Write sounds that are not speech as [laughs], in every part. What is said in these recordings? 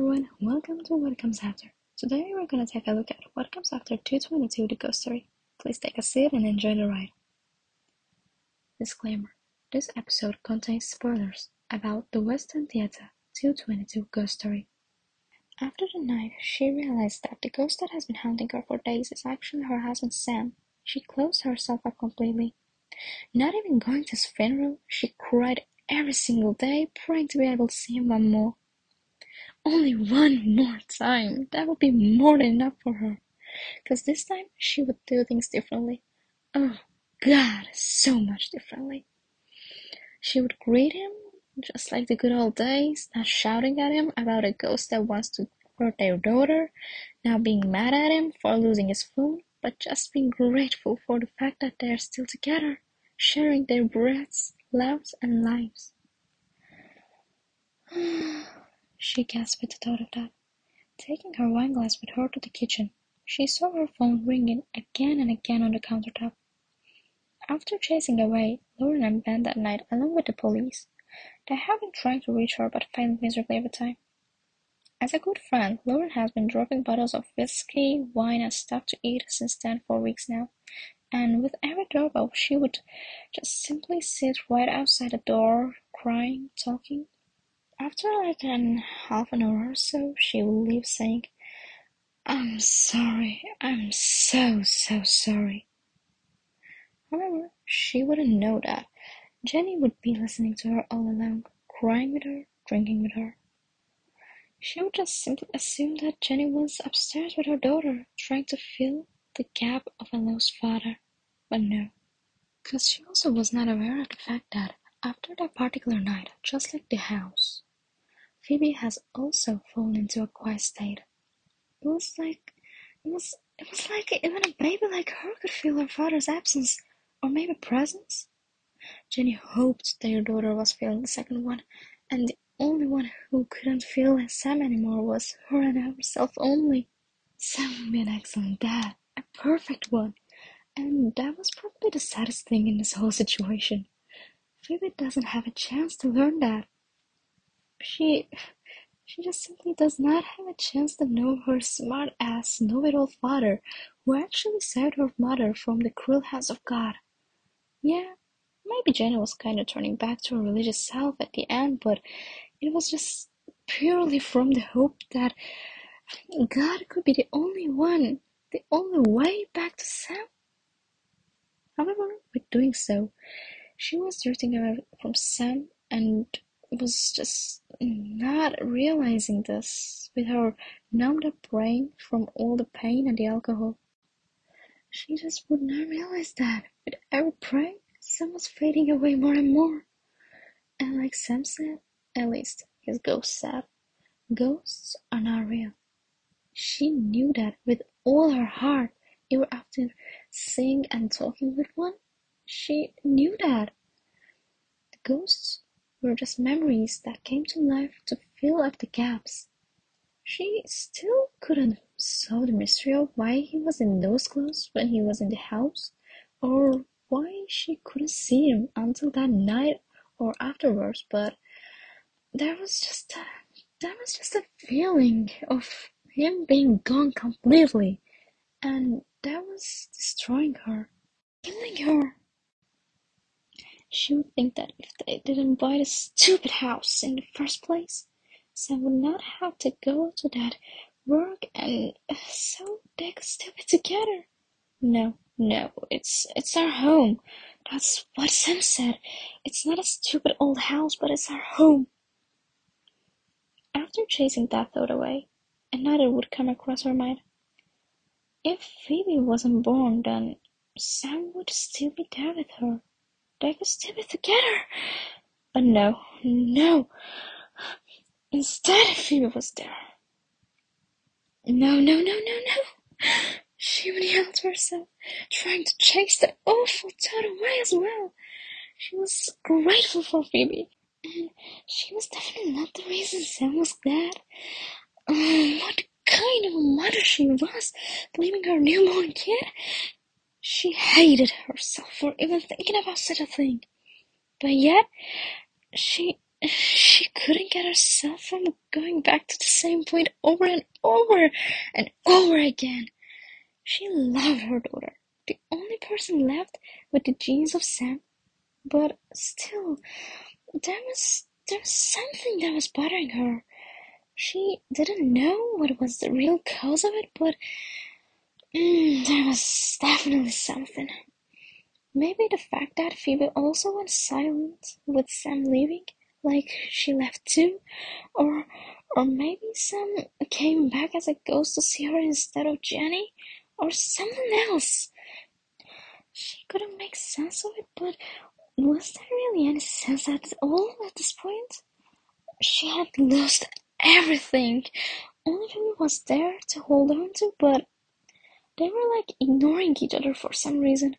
everyone, welcome to What Comes After. Today we're gonna take a look at What Comes After 222 The Ghost Story. Please take a seat and enjoy the ride. Disclaimer. This episode contains spoilers about the West End Theater 222 Ghost Story. After the night, she realized that the ghost that has been haunting her for days is actually her husband Sam. She closed herself up completely. Not even going to his funeral, she cried every single day, praying to be able to see him one more. Only one more time. That would be more than enough for her. Because this time she would do things differently. Oh, God, so much differently. She would greet him just like the good old days, not shouting at him about a ghost that wants to hurt their daughter, not being mad at him for losing his phone, but just being grateful for the fact that they're still together, sharing their breaths, loves, and lives. [sighs] [sighs] She gasped at the thought of that. Taking her wineglass with her to the kitchen, she saw her phone ringing again and again on the countertop. After chasing away Lauren and Ben that night along with the police, they have been trying to reach her but failing miserably every time. As a good friend, Lauren has been dropping bottles of whiskey, wine, and stuff to eat since then for weeks now, and with every doorbell she would just simply sit right outside the door, crying, talking, after like an half an hour or so, she will leave saying, I'm sorry, I'm so, so sorry. However, she wouldn't know that. Jenny would be listening to her all along, crying with her, drinking with her. She would just simply assume that Jenny was upstairs with her daughter, trying to fill the gap of a lost father. But no, because she also was not aware of the fact that after that particular night, just like the house, Phoebe has also fallen into a quiet state. It was like it was it was like even a baby like her could feel her father's absence or maybe presence. Jenny hoped that their daughter was feeling the second one, and the only one who couldn't feel Sam anymore was her and herself only. Sam would be an excellent dad, a perfect one, and that was probably the saddest thing in this whole situation. Phoebe doesn't have a chance to learn that. She she just simply does not have a chance to know her smart-ass know-it-all father, who actually saved her mother from the cruel hands of God. Yeah, maybe Jenny was kinda turning back to her religious self at the end, but it was just purely from the hope that God could be the only one, the only way back to Sam. However, with doing so, she was drifting away from Sam and was just not realizing this with her numbed up brain from all the pain and the alcohol. She just would not realize that with every prayer, Sam was fading away more and more. And like Sam said, at least his ghost said, ghosts are not real. She knew that with all her heart, even after seeing and talking with one. She knew that. The ghosts were just memories that came to life to fill up the gaps. She still couldn't solve the mystery of why he was in those clothes when he was in the house, or why she couldn't see him until that night or afterwards, but there was just a, there was just a feeling of him being gone completely, and that was destroying her, killing her. She would think that if they didn't buy the stupid house in the first place, Sam would not have to go to that work and uh, so they could still be together. No, no, it's it's our home. That's what Sam said. It's not a stupid old house, but it's our home. After chasing that thought away, another would come across her mind. If Phoebe wasn't born, then Sam would still be there with her. Still be together. But no, no. Instead, Phoebe was there. No, no, no, no, no. She would yell to herself, trying to chase the awful thought away as well. She was grateful for Phoebe, and she was definitely not the reason Sam was dead. Oh, um, what kind of a mother she was, leaving her newborn kid she hated herself for even thinking about such a thing. But yet, she she couldn't get herself from going back to the same point over and over and over again. She loved her daughter, the only person left with the genes of Sam, but still, there was there was something that was bothering her. She didn't know what was the real cause of it, but there was definitely something. Maybe the fact that Phoebe also went silent with Sam leaving, like she left too, or or maybe Sam came back as a ghost to see her instead of Jenny, or something else. She couldn't make sense of it, but was there really any sense at all at this point? She had lost everything. Only Phoebe was there to hold on to, but they were like ignoring each other for some reason.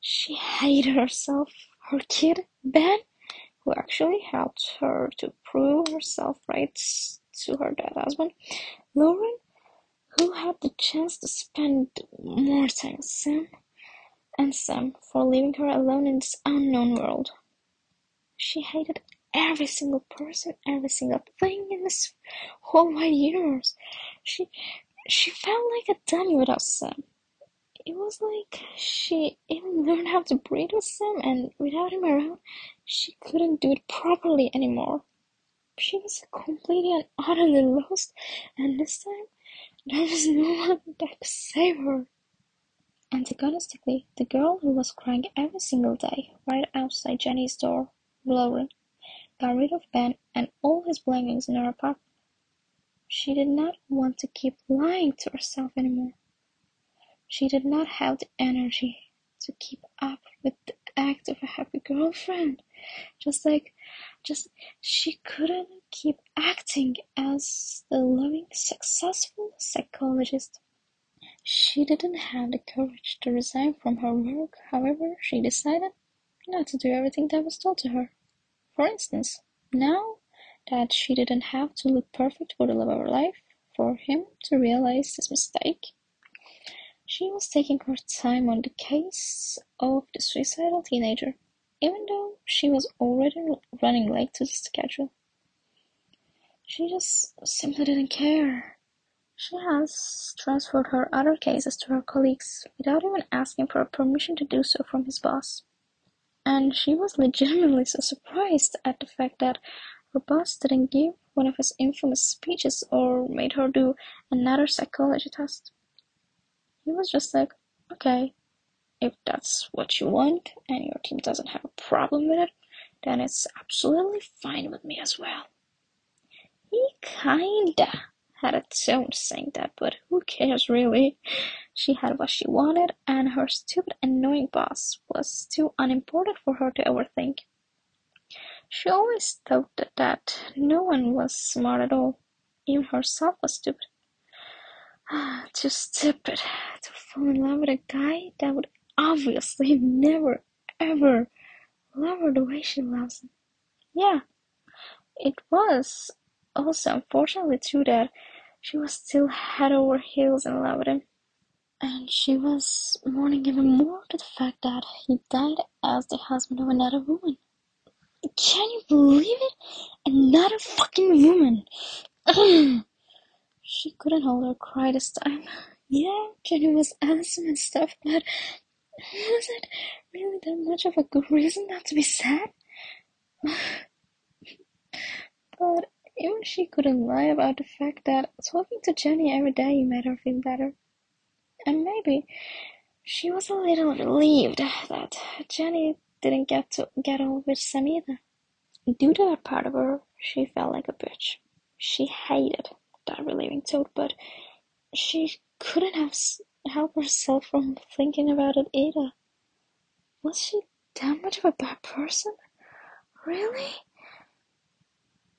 She hated herself, her kid, Ben, who actually helped her to prove herself right to her dead husband, Lauren, who had the chance to spend more time with Sam, and Sam for leaving her alone in this unknown world. She hated every single person, every single thing in this whole wide universe. She she felt like a dummy without Sam. It was like she even learned how to breathe with Sam, and without him around, she couldn't do it properly anymore. She was completely and utterly lost, and this time there was no one that could save her. Antagonistically, the girl who was crying every single day right outside Jenny's door, Lauren, got rid of Ben and all his belongings in her apartment. She did not want to keep lying to herself anymore. She did not have the energy to keep up with the act of a happy girlfriend. Just like, just, she couldn't keep acting as the loving, successful psychologist. She didn't have the courage to resign from her work, however, she decided not to do everything that was told to her. For instance, now that she didn't have to look perfect for the love of her life, for him to realize his mistake, she was taking her time on the case of the suicidal teenager, even though she was already running late to the schedule. She just simply didn't care. She has transferred her other cases to her colleagues without even asking for permission to do so from his boss. And she was legitimately so surprised at the fact that her boss didn't give one of his infamous speeches or made her do another psychology test. He was just like, okay, if that's what you want and your team doesn't have a problem with it, then it's absolutely fine with me as well. He kinda had a tone saying that, but who cares really? She had what she wanted, and her stupid, annoying boss was too unimportant for her to overthink. She always thought that, no one was smart at all. Even herself was stupid. Ah, too stupid to fall in love with a guy that would obviously [laughs] never, ever love her the way she loves him. Yeah, it was also unfortunately true that she was still head over heels in love with him. And she was mourning even more to the fact that he died as the husband of another woman. Can you believe it? Another fucking woman! She couldn't hold her cry this time. Yeah, Jenny was awesome and stuff, but was it really that much of a good reason not to be sad? [sighs] but even she couldn't lie about the fact that talking to Jenny every day made her feel better. And maybe she was a little relieved that Jenny didn't get to get on with Sam either. Due to that part of her, she felt like a bitch. She hated that relieving thought, but she couldn't have help herself from thinking about it either. Was she that much of a bad person? Really?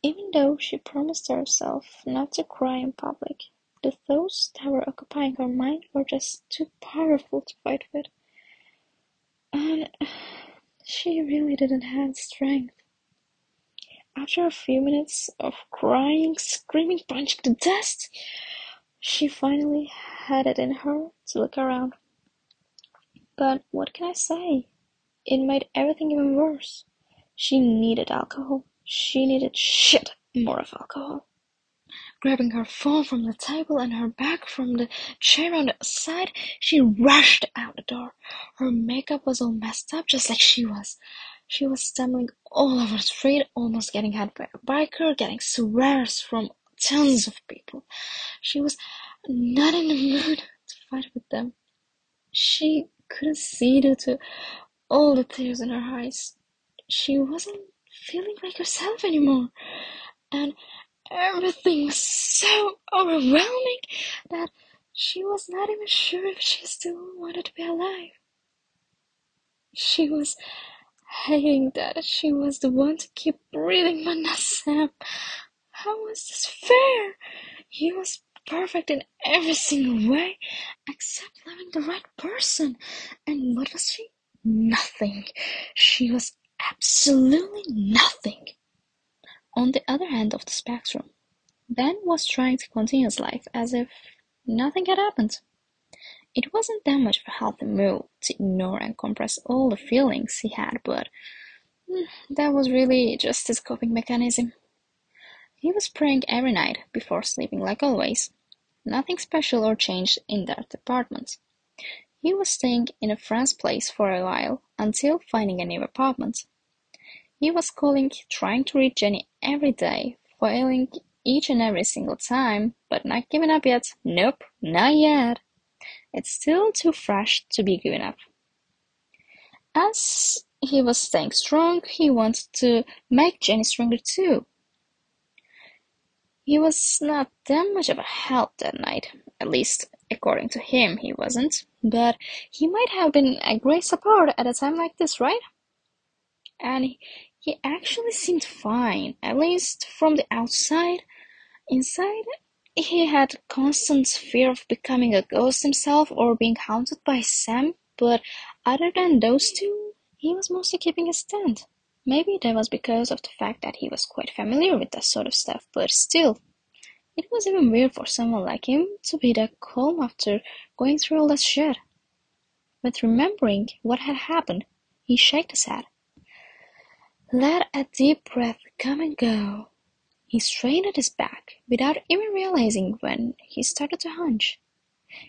Even though she promised herself not to cry in public, the thoughts that were occupying her mind were just too powerful to fight with. And she really didn't have strength. After a few minutes of crying, screaming, punching the desk, she finally had it in her to look around. But what can I say? It made everything even worse. She needed alcohol. She needed shit more of alcohol. Grabbing her phone from the table and her bag from the chair on the side, she rushed out the door. Her makeup was all messed up, just like she was. She was stumbling all over the street, almost getting hit by a biker, getting swears from tons of people. She was not in the mood to fight with them. She couldn't see due to all the tears in her eyes. She wasn't feeling like herself anymore. And Everything was so overwhelming that she was not even sure if she still wanted to be alive. She was hating that she was the one to keep breathing, but not Sam. How was this fair? He was perfect in every single way, except loving the right person. And what was she? Nothing. She was absolutely nothing. On the other end of the spectrum, Ben was trying to continue his life as if nothing had happened. It wasn't that much of a healthy move to ignore and compress all the feelings he had, but hmm, that was really just his coping mechanism. He was praying every night before sleeping like always. Nothing special or changed in that department. He was staying in a friend's place for a while until finding a new apartment. He was calling, trying to reach Jenny every day, failing each and every single time, but not giving up yet. Nope, not yet. It's still too fresh to be given up. As he was staying strong, he wanted to make Jenny stronger too. He was not that much of a help that night, at least according to him he wasn't, but he might have been a great support at a time like this, right? And he actually seemed fine, at least from the outside. Inside, he had constant fear of becoming a ghost himself or being haunted by Sam, but other than those two, he was mostly keeping his stand. Maybe that was because of the fact that he was quite familiar with that sort of stuff, but still, it was even weird for someone like him to be that calm after going through all that shit. But remembering what had happened, he shook his head. Let a deep breath come and go. He straightened at his back, without even realizing when he started to hunch.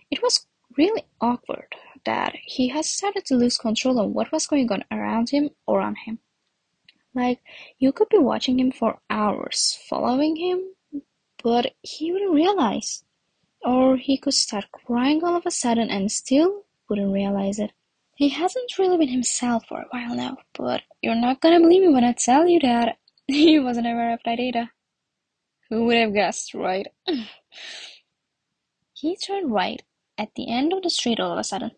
It was really awkward that he had started to lose control of what was going on around him or on him. Like, you could be watching him for hours, following him, but he wouldn't realize. Or he could start crying all of a sudden and still wouldn't realize it. He hasn't really been himself for a while now, but you're not gonna believe me when I tell you that [laughs] he wasn't aware of that either. Who would have guessed, right? [clears throat] he turned right at the end of the street all of a sudden.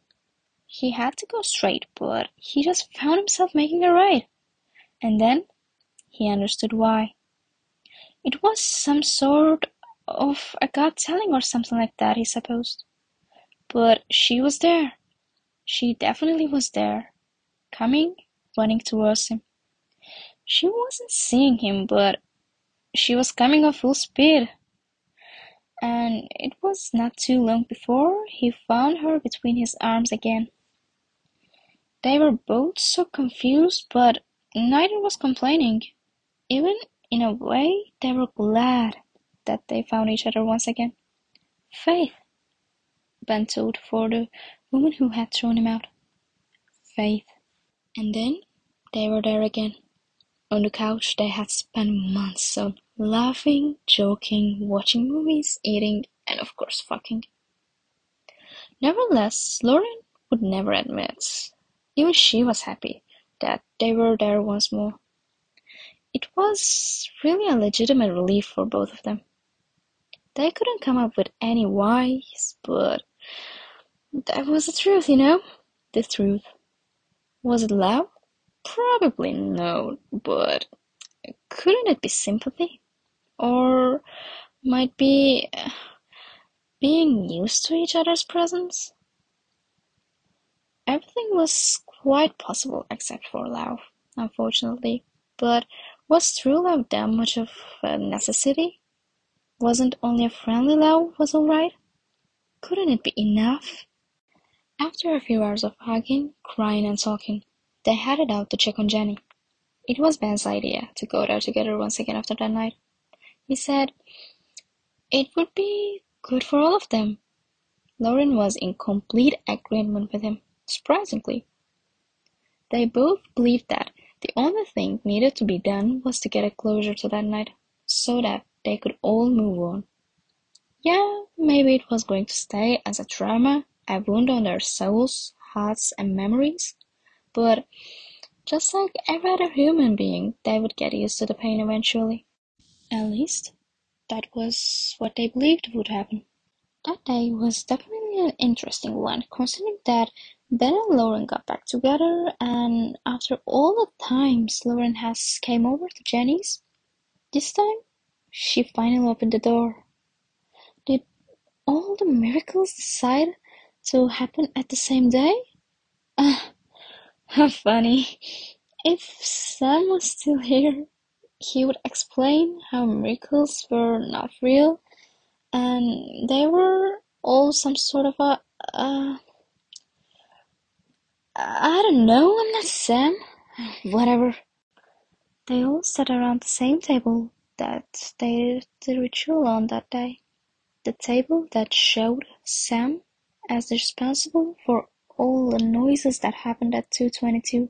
He had to go straight, but he just found himself making a right. And then he understood why. It was some sort of a God telling or something like that, he supposed. But she was there. She definitely was there, coming, running towards him. She wasn't seeing him, but she was coming at full speed. And it was not too long before he found her between his arms again. They were both so confused, but neither was complaining. Even in a way, they were glad that they found each other once again. Faith, Ben told for the woman who had thrown him out. Faith. And then they were there again. On the couch they had spent months on, laughing, joking, watching movies, eating, and of course fucking. Nevertheless, Lauren would never admit, even she was happy, that they were there once more. It was really a legitimate relief for both of them. They couldn't come up with any whys, but that was the truth, you know? The truth. Was it love? Probably no, but couldn't it be sympathy? Or might be uh, being used to each other's presence? Everything was quite possible except for love, unfortunately. But was true love that much of a necessity? Wasn't only a friendly love was alright? Couldn't it be enough? After a few hours of hugging, crying and talking, they headed out to check on Jenny. It was Ben's idea to go there together once again after that night. He said it would be good for all of them. Lauren was in complete agreement with him, surprisingly. They both believed that the only thing needed to be done was to get a closure to that night, so that they could all move on. Yeah, maybe it was going to stay as a trauma, wound on their souls, hearts, and memories, but just like every other human being, they would get used to the pain eventually. At least, that was what they believed would happen. That day was definitely an interesting one, considering that Ben and Lauren got back together, and after all the times Lauren has came over to Jenny's, this time she finally opened the door. Did all the miracles decide to happen at the same day? Ah, how funny. If Sam was still here, he would explain how miracles were not real and they were all some sort of a, uh, I don't know, I'm not Sam. Whatever. They all sat around the same table that they did the ritual on that day. The table that showed Sam as responsible for all the noises that happened at 222.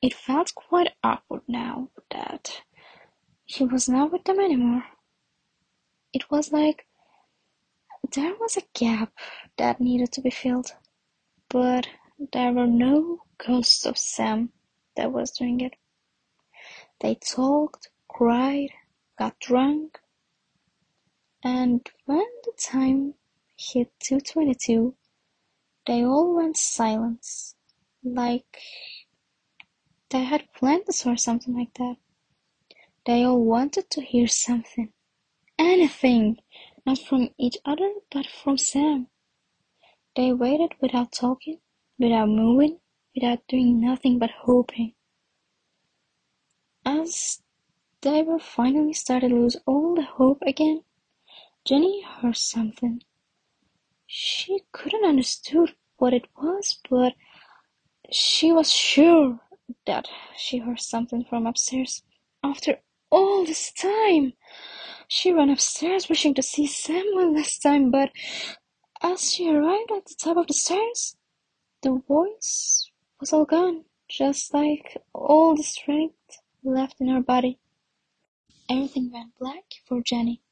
It felt quite awkward now that he was not with them anymore. It was like there was a gap that needed to be filled, but there were no ghosts of Sam that was doing it. They talked, cried, got drunk, and when the time hit 222, they all went silent, like they had planned this or something like that. They all wanted to hear something, anything, not from each other, but from Sam. They waited without talking, without moving, without doing nothing but hoping. As they were finally started to lose all the hope again, Jenny heard something. She couldn't understood what it was, but she was sure that she heard something from upstairs. After all this time, she ran upstairs wishing to see Sam one last time, but as she arrived at the top of the stairs, the voice was all gone, just like all the strength left in her body. Everything went black for Jenny,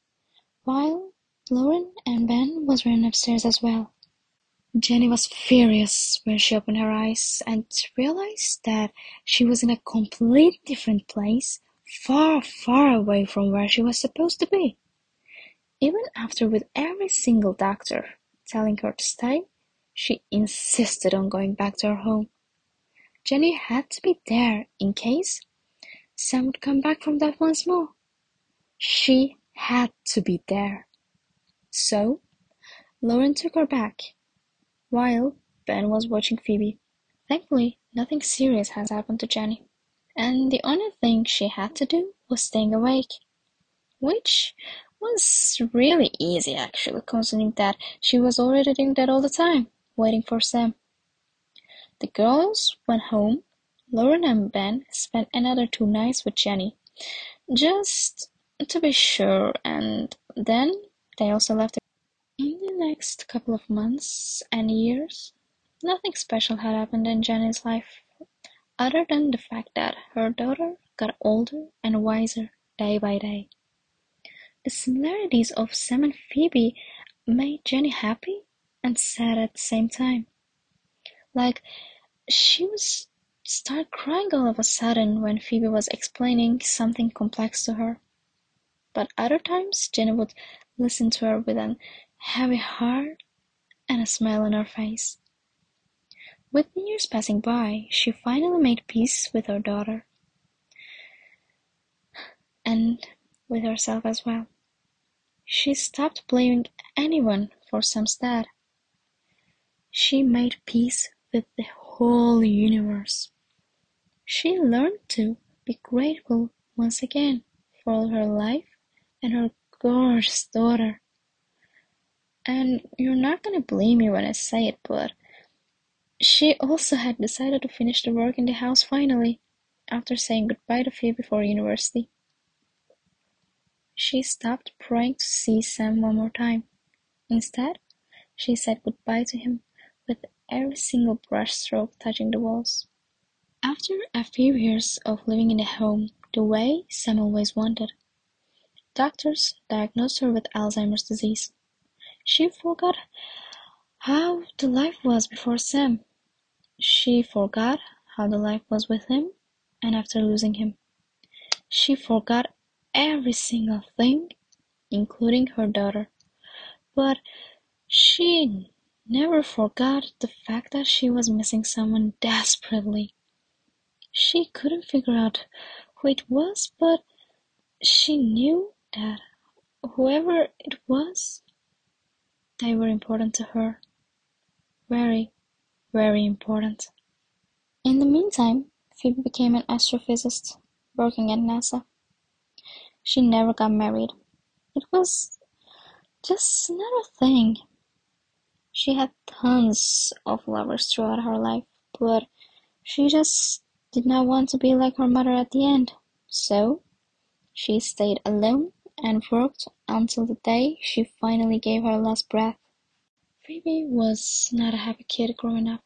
while Lauren and Ben was running upstairs as well. Jenny was furious when she opened her eyes and realized that she was in a completely different place, far, far away from where she was supposed to be. Even after with every single doctor telling her to stay, she insisted on going back to her home. Jenny had to be there in case Sam would come back from that once more. She had to be there. So, Lauren took her back, while Ben was watching Phoebe. Thankfully, nothing serious has happened to Jenny, and the only thing she had to do was staying awake, which was really easy actually, considering that she was already doing that all the time, waiting for Sam. The girls went home. Lauren and Ben spent another two nights with Jenny, just to be sure, and then also left. In the next couple of months and years, nothing special had happened in Jenny's life, other than the fact that her daughter got older and wiser day by day. The similarities of Sam and Phoebe made Jenny happy and sad at the same time. Like, she was start crying all of a sudden when Phoebe was explaining something complex to her. But other times Jenny would listen to her with a heavy heart and a smile on her face. With the years passing by, she finally made peace with her daughter and with herself as well. She stopped blaming anyone for Sam's death. She made peace with the whole universe. She learned to be grateful once again for all her life and her gorgeous daughter. And you're not gonna believe me when I say it, but she also had decided to finish the work in the house finally. after saying goodbye to Phoebe for university. She stopped praying to see Sam one more time. Instead, she said goodbye to him with every single brushstroke touching the walls. After a few years of living in the home the way Sam always wanted, doctors diagnosed her with Alzheimer's disease. She forgot how the life was before Sam. She forgot how the life was with him and after losing him. She forgot every single thing, including her daughter. But she never forgot the fact that she was missing someone desperately. She couldn't figure out who it was, but she knew that whoever it was, they were important to her. Very, very important. In the meantime, Phoebe became an astrophysicist working at NASA. She never got married. It was just not a thing. She had tons of lovers throughout her life, but she just did not want to be like her mother at the end. So, she stayed alone and worked until the day she finally gave her last breath. Phoebe was not a happy kid growing up.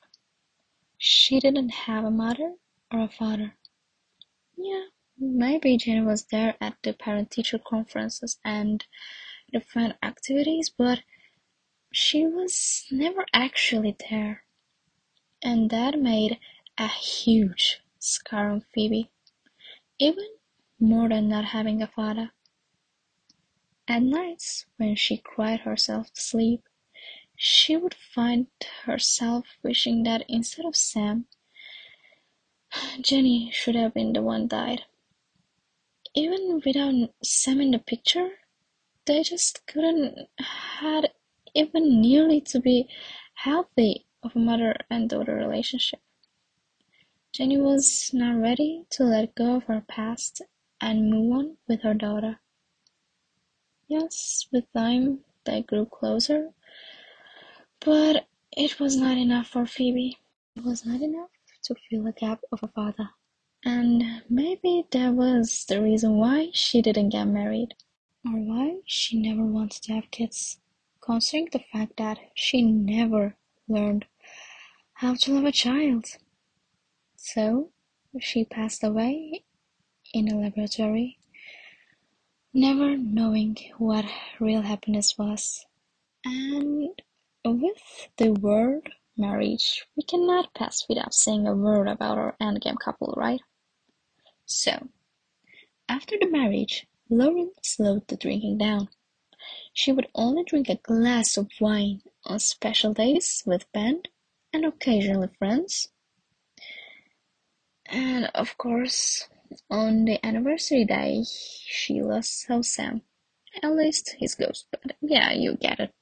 She didn't have a mother or a father. Yeah, maybe Jenny was there at the parent-teacher conferences and the fun activities, but she was never actually there. And that made a huge scar on Phoebe, even more than not having a father. At nights, when she cried herself to sleep, she would find herself wishing that instead of Sam, Jenny should have been the one died. Even without Sam in the picture, they just couldn't had even nearly to be healthy of a mother and daughter relationship. Jenny was not ready to let go of her past and move on with her daughter. Yes, with time they grew closer, but it was not enough for Phoebe. It was not enough to fill the gap of a father. And maybe that was the reason why she didn't get married, or why she never wanted to have kids, considering the fact that she never learned how to love a child. So she passed away in a laboratory, never knowing what real happiness was. And with the word marriage, we cannot pass without saying a word about our endgame couple, right? So, after the marriage, Lauren slowed the drinking down. She would only drink a glass of wine on special days with Ben and occasionally friends. And of course, on the anniversary day, she lost Sam. At least his ghost, but yeah, you get it.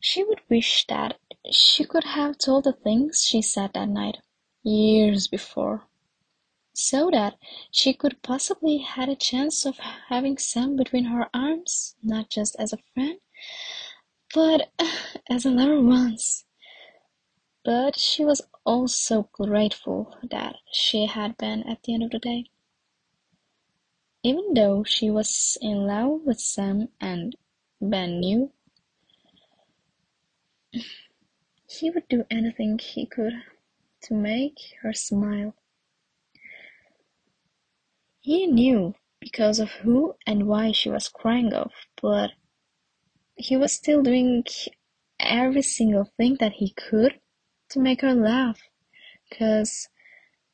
She would wish that she could have told the things she said that night, years before so that she could possibly had a chance of having Sam between her arms, not just as a friend, but [sighs] as a lover once. But she was also grateful that she had been at the end of the day. Even though she was in love with Sam and Ben knew, he would do anything he could to make her smile. He knew because of who and why she was crying of, but he was still doing every single thing that he could to make her laugh. Cause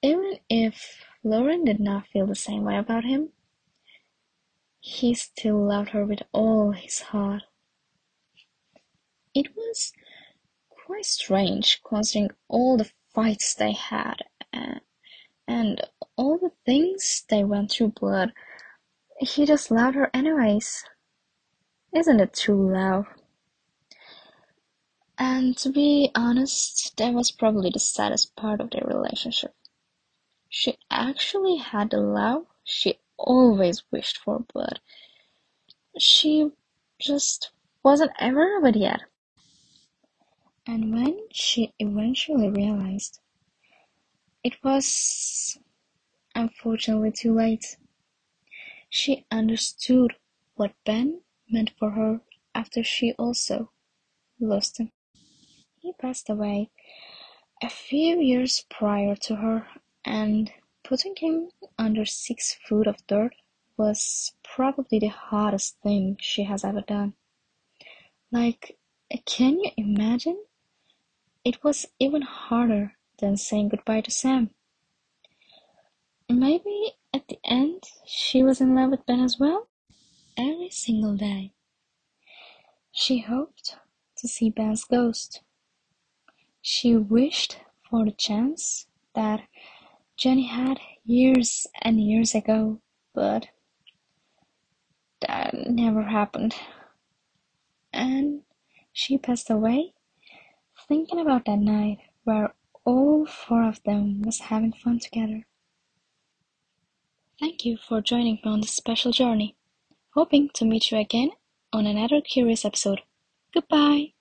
even if Lauren did not feel the same way about him, he still loved her with all his heart. It was quite strange considering all the fights they had and, and all the things they went through, but he just loved her anyways. Isn't it true love? And to be honest, that was probably the saddest part of their relationship. She actually had the love she always wished for, but she just wasn't ever ready yet. And when she eventually realized, it was unfortunately too late. She understood what Ben meant for her after she also lost him. Passed away a few years prior to her, and putting him under six foot of dirt was probably the hardest thing she has ever done. Like, can you imagine? It was even harder than saying goodbye to Sam. Maybe at the end she was in love with Ben as well? Every single day. She hoped to see Ben's ghost. She wished for the chance that Jenny had years and years ago, but that never happened. And she passed away thinking about that night where all four of them was having fun together. Thank you for joining me on this special journey. Hoping to meet you again on another curious episode. Goodbye!